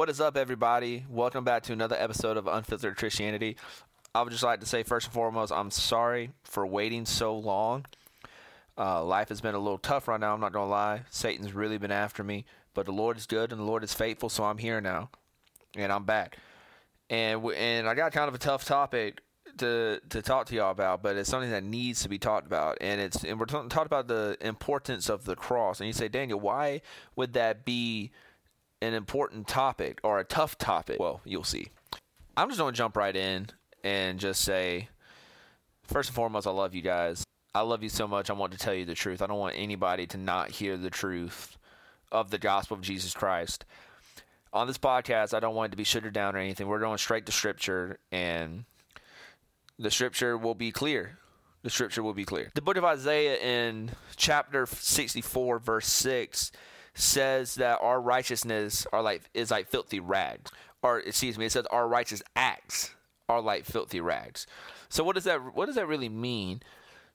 What is up, everybody? Welcome back to another episode of Unfiltered Christianity. I would just like to say, first and foremost, I'm sorry for waiting so long. Uh, life has been a little tough right now, I'm not going to lie. Satan's really been after me, but the Lord is good and the Lord is faithful, so I'm here now. And I'm back. And, and I got kind of a tough topic to to talk to y'all about, but it's something that needs to be talked about, and it's and we're talking talk about the importance of the cross. And you say, Daniel, why would that be an important topic or a tough topic? Well, you'll see. I'm just going to jump right in and just say, first and foremost, I love you guys. I love you so much. I want to tell you the truth. I don't want anybody to not hear the truth of the gospel of Jesus Christ. On this podcast, I don't want it to be sugared down or anything. We're going straight to scripture and the scripture will be clear. The scripture will be clear. The book of Isaiah in chapter 64 verse 6 says that our righteousness are like is like filthy rags. Or excuse me, it says our righteous acts are like filthy rags. So what does that what does that really mean?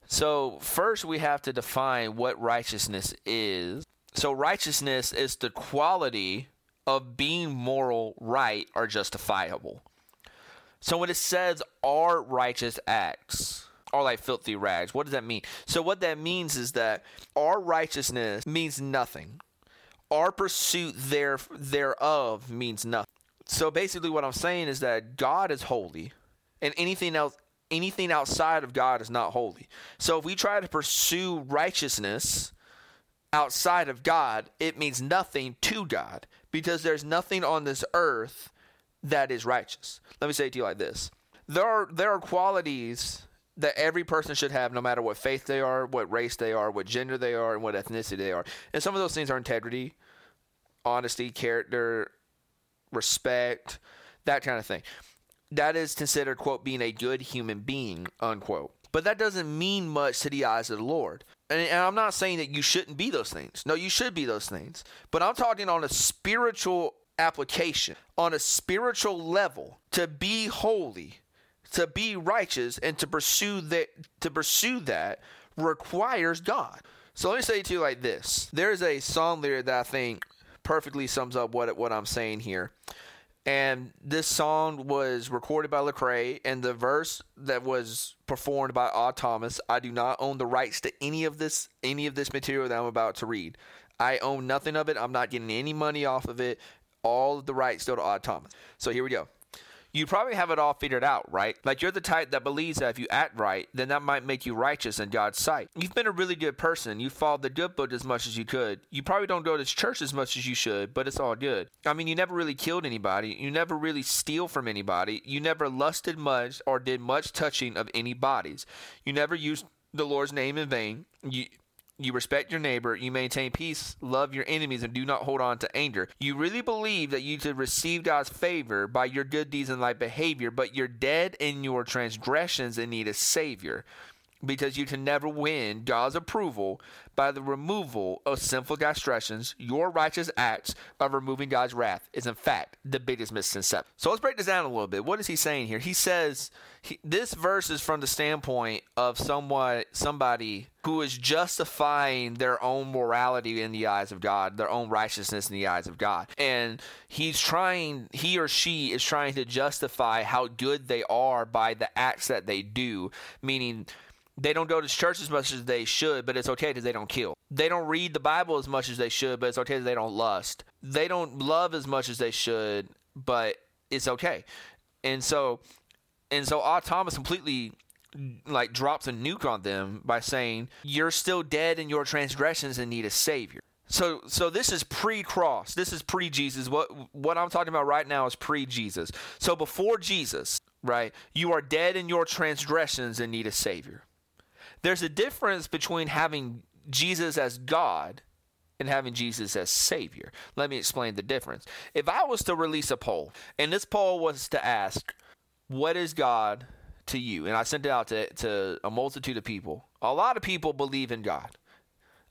So first we have to define what righteousness is. So righteousness is the quality of being moral, right, or justifiable. So when it says our righteous acts are like filthy rags, what does that mean? So what that means is that our righteousness means nothing. Our pursuit there thereof means nothing. So basically what I'm saying is that God is holy and anything else anything outside of God is not holy. So if we try to pursue righteousness outside of God, it means nothing to God because there's nothing on this earth that is righteous. Let me say it to you like this. There are there are qualities that every person should have no matter what faith they are, what race they are, what gender they are, and what ethnicity they are. And some of those things are integrity, honesty, character, respect, that kind of thing. That is considered, quote, being a good human being, unquote. But that doesn't mean much to the eyes of the Lord. And, and, I'm not saying that you shouldn't be those things. No, you should be those things. But I'm talking on a spiritual application on a spiritual level to be holy, to be righteous, and to pursue that to pursue that requires God. So let me say to you like this: There's a song lyric that I think perfectly sums up what what I'm saying here. And this song was recorded by Lecrae, and the verse that was performed by Odd Thomas. I do not own the rights to any of this any of this material that I'm about to read. I own nothing of it. I'm not getting any money off of it all of the rights go to Odd Thomas. So here we go. You probably have it all figured out, right? Like you're the type that believes that if you act right, then that might make you righteous in God's sight. You've been a really good person. You followed the good book as much as you could. You probably don't go to church as much as you should, but it's all good. I mean, you never really killed anybody. You never really steal from anybody. You never lusted much or did much touching of any bodies. You never used the Lord's name in vain. You you respect your neighbor, you maintain peace, love your enemies, and do not hold on to anger. You really believe that you should receive God's favor by your good deeds and like behavior, but you're dead in your transgressions and need a Savior because you can never win God's approval by the removal of sinful transgressions. Your righteous acts of removing God's wrath is, in fact, the biggest misconception. So let's break this down a little bit. What is he saying here? He says he, this verse is from the standpoint of somewhat somebody who is justifying their own morality in the eyes of God, their own righteousness in the eyes of God. And he's trying, he or she is trying to justify how good they are by the acts that they do, meaning they don't go to church as much as they should, but it's okay because they don't kill. They don't read the Bible as much as they should, but it's okay because they don't lust. They don't love as much as they should, but it's okay. And so, and so, Thomas completely like drops a nuke on them by saying you're still dead in your transgressions and need a savior. So so this is pre-cross. This is pre-Jesus. What what I'm talking about right now is pre-Jesus. So before Jesus, right? You are dead in your transgressions and need a savior. There's a difference between having Jesus as God and having Jesus as Savior. Let me explain the difference. If I was to release a poll, and this poll was to ask, What is God to you? And I sent it out to, to a multitude of people. A lot of people believe in God,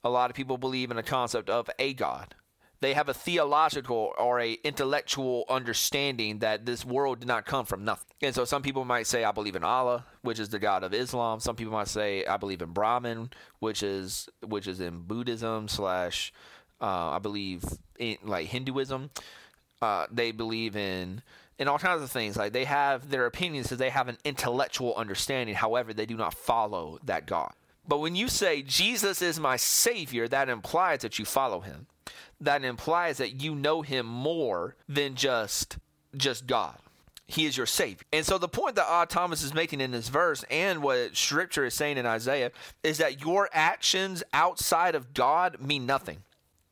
a lot of people believe in the concept of a God they have a theological or a intellectual understanding that this world did not come from nothing. And so some people might say I believe in Allah, which is the god of Islam. Some people might say I believe in Brahman, which is which is in Buddhism slash uh, I believe in like Hinduism. Uh, they believe in in all kinds of things. Like they have their opinions because they have an intellectual understanding. However, they do not follow that God. But when you say Jesus is my Savior, that implies that you follow Him. That implies that you know Him more than just just God. He is your Savior. And so the point that uh, Thomas is making in this verse and what Scripture is saying in Isaiah is that your actions outside of God mean nothing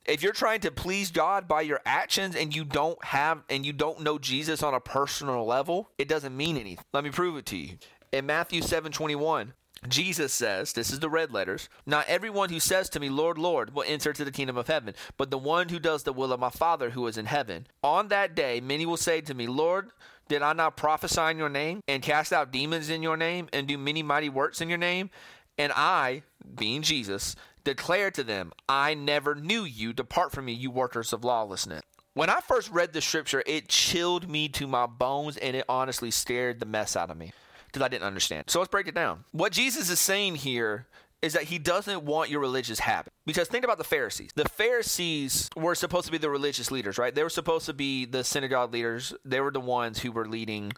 if you're trying to please God by your actions and you don't have and you don't know Jesus on a personal level, it doesn't mean anything. Let me prove it to you. In Matthew 7:21, Jesus says, this is the red letters, not everyone who says to me, Lord, Lord, will enter to the kingdom of heaven, but the one who does the will of my Father who is in heaven. On that day, many will say to me, Lord, did I not prophesy in your name, and cast out demons in your name, and do many mighty works in your name? And I, being Jesus, declare to them, I never knew you. Depart from me, you workers of lawlessness. When I first read the scripture, it chilled me to my bones and it honestly scared the mess out of me because I didn't understand. So let's break it down. What Jesus is saying here is that he doesn't want your religious habit. Because think about the Pharisees. The Pharisees were supposed to be the religious leaders, right? They were supposed to be the synagogue leaders. They were the ones who were leading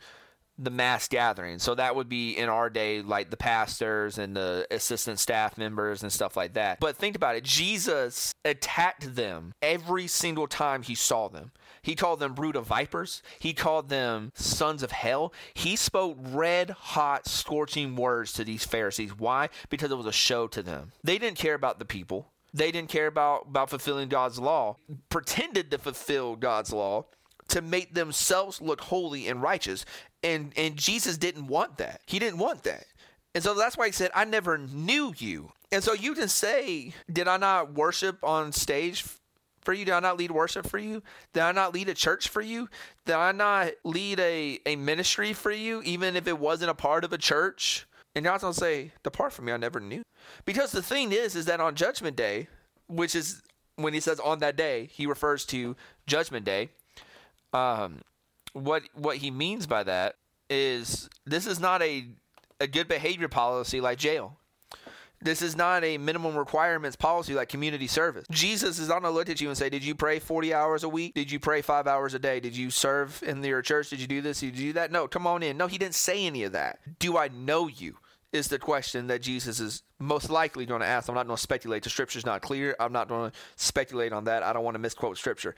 the mass gathering. So that would be in our day like the pastors and the assistant staff members and stuff like that. But think about it. Jesus attacked them every single time he saw them. He called them brood of vipers. He called them sons of hell. He spoke red hot, scorching words to these Pharisees. Why? Because it was a show to them. They didn't care about the people. They didn't care about, about fulfilling God's law, pretended to fulfill God's law to make themselves look holy and righteous and and Jesus didn't want that. He didn't want that. And so that's why he said, I never knew you. And so you can say, Did I not worship on stage for you? Did I not lead worship for you? Did I not lead a church for you? Did I not lead a, a ministry for you, even if it wasn't a part of a church? And God's gonna say, Depart from me, I never knew. Because the thing is, is that on judgment day, which is when he says on that day, he refers to judgment day. Um, what what he means by that is this is not a a good behavior policy like jail. This is not a minimum requirements policy like community service. Jesus is not going to look at you and say, Did you pray 40 hours a week? Did you pray five hours a day? Did you serve in your church? Did you do this? Did you do that? No, come on in. No, he didn't say any of that. Do I know you? Is the question that Jesus is most likely going to ask. I'm not going to speculate. The scripture's not clear. I'm not going to speculate on that. I don't want to misquote scripture.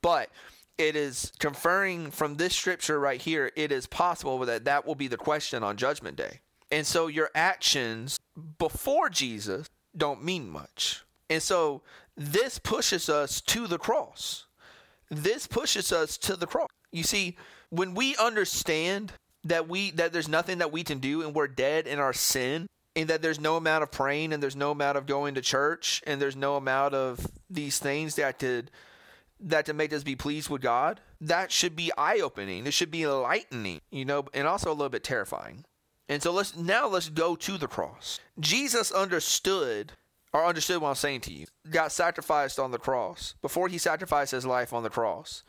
But it is conferring from this scripture right here, it is possible that that will be the question on Judgment Day. And so your actions before Jesus don't mean much. And so this pushes us to the cross. This pushes us to the cross. You see, when we understand that we that there's nothing that we can do and we're dead in our sin and that there's no amount of praying and there's no amount of going to church and there's no amount of these things that could that to make us be pleased with God, that should be eye opening. It should be enlightening, you know, and also a little bit terrifying. And so let's now let's go to the cross. Jesus understood or understood what I'm saying to you. Got sacrificed on the cross. Before he sacrificed his life on the cross.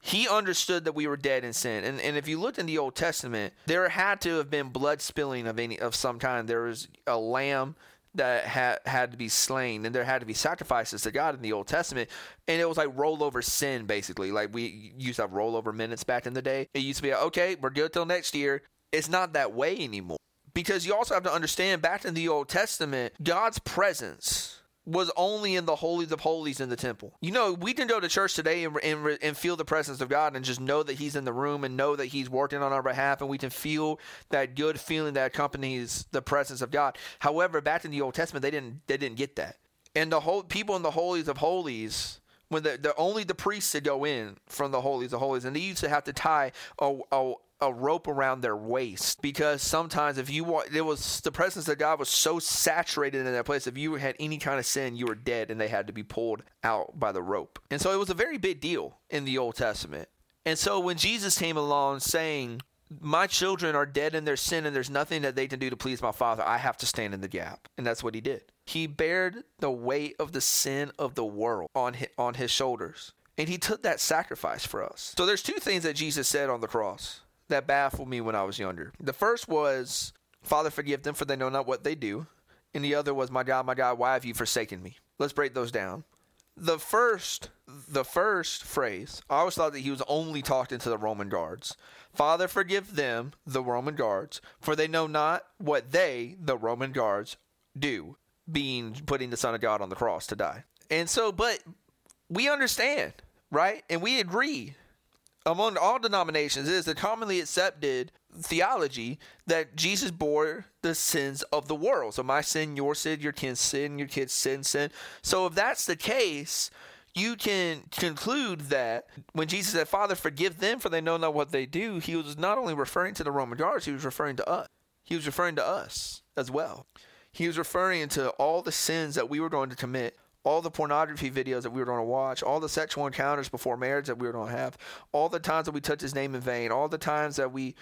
He understood that we were dead in sin. And and if you look in the Old Testament, there had to have been blood spilling of any of some kind. There was a lamb that had had to be slain and there had to be sacrifices to God in the Old Testament and it was like rollover sin basically like we used to have rollover minutes back in the day it used to be okay we're good till next year it's not that way anymore because you also have to understand back in the Old Testament God's presence was only in the holies of holies in the temple. You know, we can go to church today and, and, and feel the presence of God and just know that He's in the room and know that He's working on our behalf, and we can feel that good feeling that accompanies the presence of God. However, back in the Old Testament, they didn't they didn't get that, and the whole people in the holies of holies when the, the only the priests to go in from the holies of holies, and they used to have to tie a, a, a rope around their waist because sometimes if you want, it was the presence of God was so saturated in that place. If you had any kind of sin, you were dead, and they had to be pulled out by the rope. And so it was a very big deal in the Old Testament. And so when Jesus came along saying, my children are dead in their sin and there's nothing that they can do to please my father. I have to stand in the gap. And that's what he did. He bared the weight of the sin of the world on his, on his shoulders. And he took that sacrifice for us. So there's two things that Jesus said on the cross that baffled me when I was younger. The first was, Father, forgive them, for they know not what they do. And the other was, My God, my God, why have you forsaken me? Let's break those down. the first the first phrase, I always thought that he was only talking to the Roman guards. Father, forgive them, the Roman guards, for they know not what they, the Roman guards, do, being putting the Son of God on the cross to die. And so, but we understand, right? And we agree among all denominations, is the commonly accepted theology that Jesus bore the sins of the world. So my sin, your sin, your kid's sin, your kid's sin, sin. So if that's the case, you can conclude that when Jesus said, Father, forgive them for they know not what they do, he was not only referring to the Roman guards, he was referring to us. He was referring to us as well. He was referring to all the sins that we were going to commit, all the pornography videos that we were going to watch, all the sexual encounters before marriage that we were going to have, all the times that we touched his name in vain, all the times that we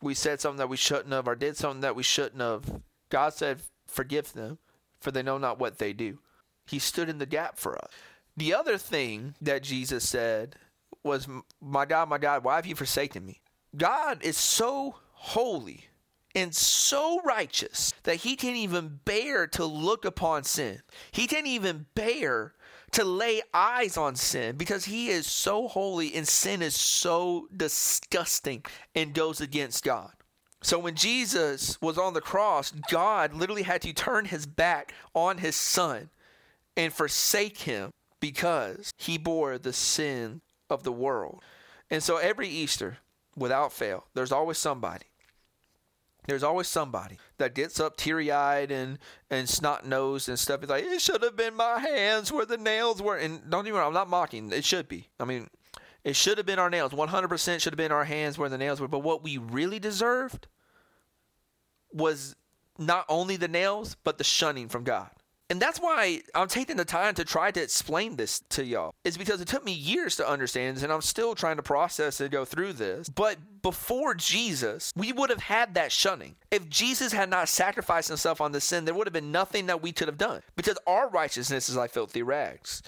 we said something that we shouldn't have or did something that we shouldn't have. God said, "Forgive them, for they know not what they do." He stood in the gap for us. The other thing that Jesus said was, My God, my God, why have you forsaken me? God is so holy and so righteous that he can't even bear to look upon sin. He can't even bear to lay eyes on sin because he is so holy and sin is so disgusting and goes against God. So when Jesus was on the cross, God literally had to turn his back on his son and forsake him because he bore the sin of the world. And so every Easter, without fail, there's always somebody. There's always somebody that gets up teary eyed and, and snot nosed and stuff. It's like, it should have been my hands where the nails were. And don't wrong, I'm not mocking. It should be. I mean, it should have been our nails. 100% should have been our hands where the nails were. But what we really deserved was not only the nails, but the shunning from God. And that's why I'm taking the time to try to explain this to y'all. Is because it took me years to understand this, and I'm still trying to process and go through this. But before Jesus, we would have had that shunning. If Jesus had not sacrificed himself on the sin, there would have been nothing that we could have done. Because our righteousness is like filthy rags.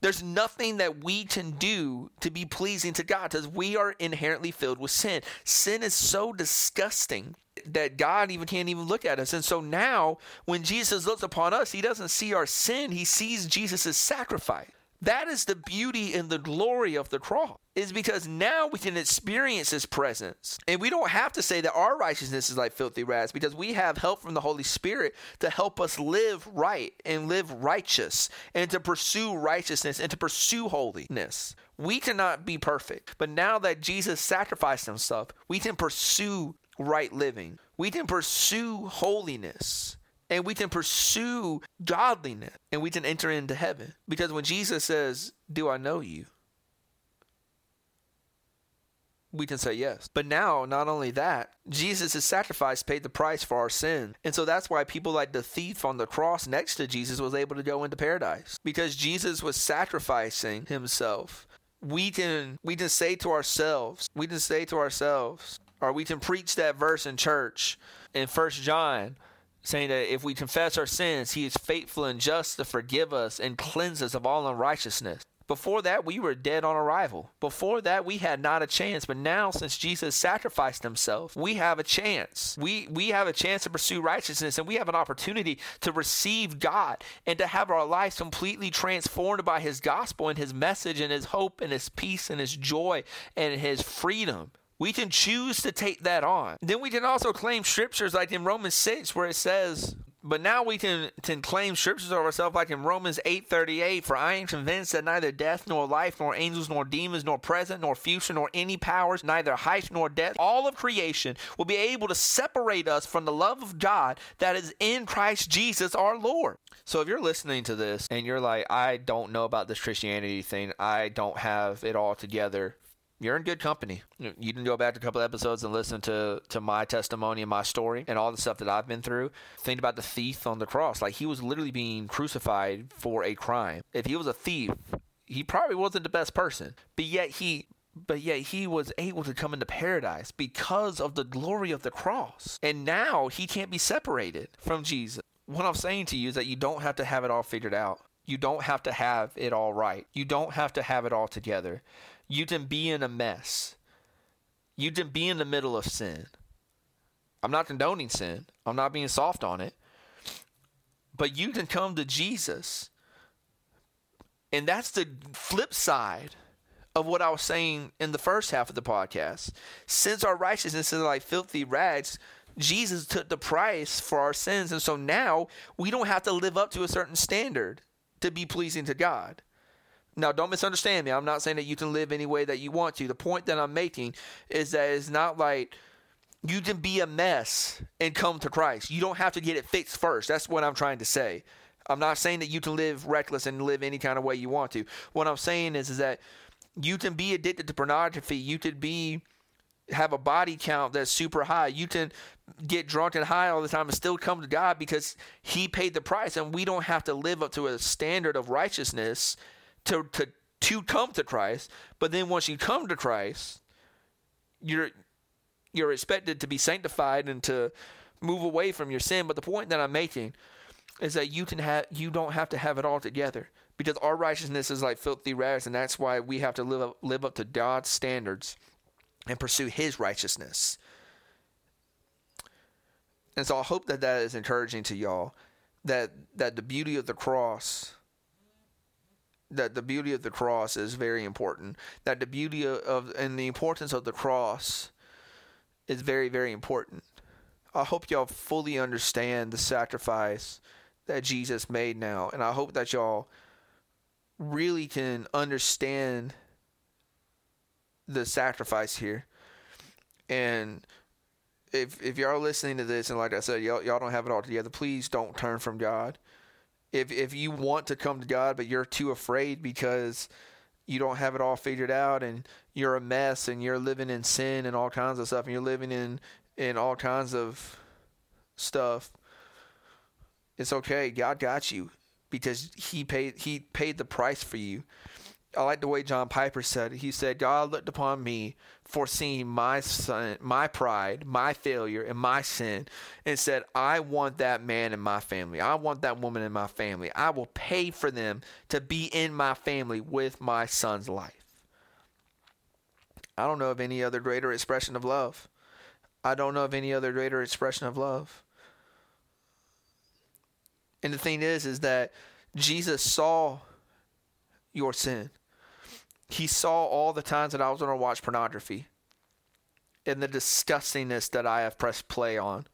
There's nothing that we can do to be pleasing to God because we are inherently filled with sin. Sin is so disgusting that God even can't even look at us. And so now, when Jesus looks upon us, he doesn't see our sin, he sees Jesus' sacrifice. That is the beauty and the glory of the cross. Is because now we can experience his presence. And we don't have to say that our righteousness is like filthy rags because we have help from the Holy Spirit to help us live right and live righteous and to pursue righteousness and to pursue holiness. We cannot be perfect. But now that Jesus sacrificed himself, we can pursue right living. We can pursue holiness and we can pursue godliness and we can enter into heaven. Because when Jesus says, Do I know you? We can say yes. But now, not only that, Jesus' sacrifice paid the price for our sin. And so that's why people like the thief on the cross next to Jesus was able to go into paradise. Because Jesus was sacrificing himself. We can we can say to ourselves, we can say to ourselves, or we can preach that verse in church in First John, saying that if we confess our sins, He is faithful and just to forgive us and cleanse us of all unrighteousness. Before that, we were dead on arrival. Before that, we had not a chance. But now, since Jesus sacrificed himself, we have a chance. We, we have a chance to pursue righteousness and we have an opportunity to receive God and to have our lives completely transformed by his gospel and his message and his hope and his peace and his joy and his freedom. We can choose to take that on. Then we can also claim scriptures like in Romans 6 where it says, but now we can, can claim scriptures of ourselves like in Romans 8:38 for I am convinced that neither death nor life nor angels nor demons nor present nor future nor any powers neither height nor depth all of creation will be able to separate us from the love of God that is in Christ Jesus our Lord. So if you're listening to this and you're like I don't know about this Christianity thing, I don't have it all together, you're in good company. You can go back a couple episodes and listen to, to my testimony and my story and all the stuff that I've been through. Think about the thief on the cross. Like he was literally being crucified for a crime. If he was a thief, he probably wasn't the best person. But yet he but yet he was able to come into paradise because of the glory of the cross. And now he can't be separated from Jesus. What I'm saying to you is that you don't have to have it all figured out. You don't have to have it all right. You don't have to have it all together. You can be in a mess. You can be in the middle of sin. I'm not condoning sin. I'm not being soft on it. But you can come to Jesus And that's the flip side of what I was saying in the first half of the podcast. Since our righteousness is like filthy rags, Jesus took the price for our sins. And so now we don't have to live up to a certain standard to be pleasing to God. Now, don't misunderstand me. I'm not saying that you can live any way that you want to. The point that I'm making is that it's not like you can be a mess and come to Christ. You don't have to get it fixed first. That's what I'm trying to say. I'm not saying that you can live reckless and live any kind of way you want to. What I'm saying is, is that you can be addicted to pornography. You could be have a body count that's super high. You can get drunk and high all the time and still come to God because He paid the price, and we don't have to live up to a standard of righteousness to to to come to Christ. But then once you come to Christ, you're you're expected to be sanctified and to move away from your sin. But the point that I'm making is that you can have you don't have to have it all together because our righteousness is like filthy rags, and that's why we have to live up, live up to God's standards and pursue His righteousness. And so I hope that that is encouraging to y'all. That that the beauty of the cross. That the beauty of the cross is very important. That the beauty of, and the importance of the cross is very very important. I hope y'all fully understand the sacrifice that Jesus made now, and I hope that y'all really can understand the sacrifice here. And if if y'all listening to this and like I said, y'all y'all don't have it all together, please don't turn from God. If if you want to come to God but you're too afraid because you don't have it all figured out and you're a mess and you're living in sin and all kinds of stuff and you're living in in all kinds of stuff, it's okay. God got you because he paid he paid the price for you. I like the way John Piper said. He said, God looked upon me, foreseeing my son, my pride, my failure, and my sin, and said, I want that man in my family. I want that woman in my family. I will pay for them to be in my family with my son's life. I don't know of any other greater expression of love. I don't know of any other greater expression of love. And the thing is, is that Jesus saw your sin. He saw all the times that I was going to watch pornography and the disgustingness that I have pressed play on.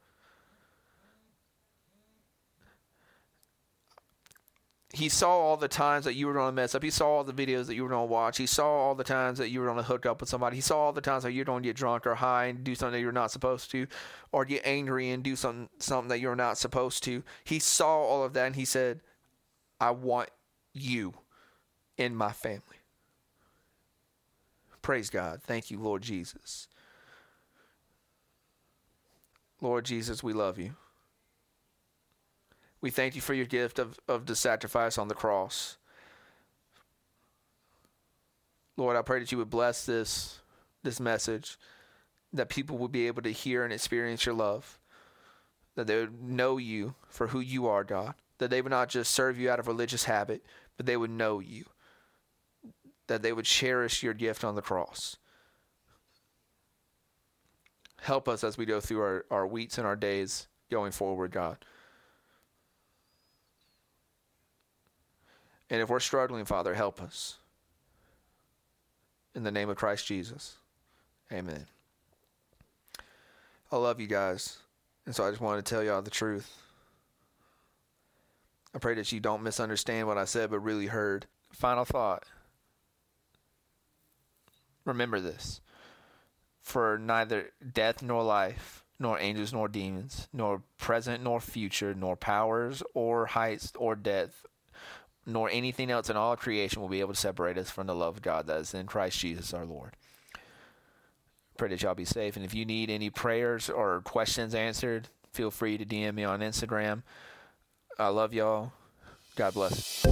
He saw all the times that you were going to mess up. He saw all the videos that you were going to watch. He saw all the times that you were going to hook up with somebody. He saw all the times that you're going to get drunk or high and do something that you're not supposed to, or get angry and do something something that you're not supposed to. He saw all of that and he said, "I want you in my family." Praise God. Thank you, Lord Jesus. Lord Jesus, we love you. We thank you for your gift of, of the sacrifice on the cross. Lord, I pray that you would bless this this message, that people would be able to hear and experience your love, that they would know you for who you are, God, that they would not just serve you out of religious habit, but they would know you, that they would cherish your gift on the cross. Help us as we go through our, our weeks and our days going forward, God. And if we're struggling, Father, help us. In the name of Christ Jesus. Amen. I love you guys. And so I just wanted to tell y'all the truth. I pray that you don't misunderstand what I said, but really heard. Final thought. Remember this. For neither death nor life, nor angels nor demons, nor present nor future, nor powers or heights or depth, nor anything else in all creation will be able to separate us from the love of God that is in Christ Jesus our Lord. Pray that y'all be safe. And if you need any prayers or questions answered, feel free to DM me on Instagram. I love y'all. God bless.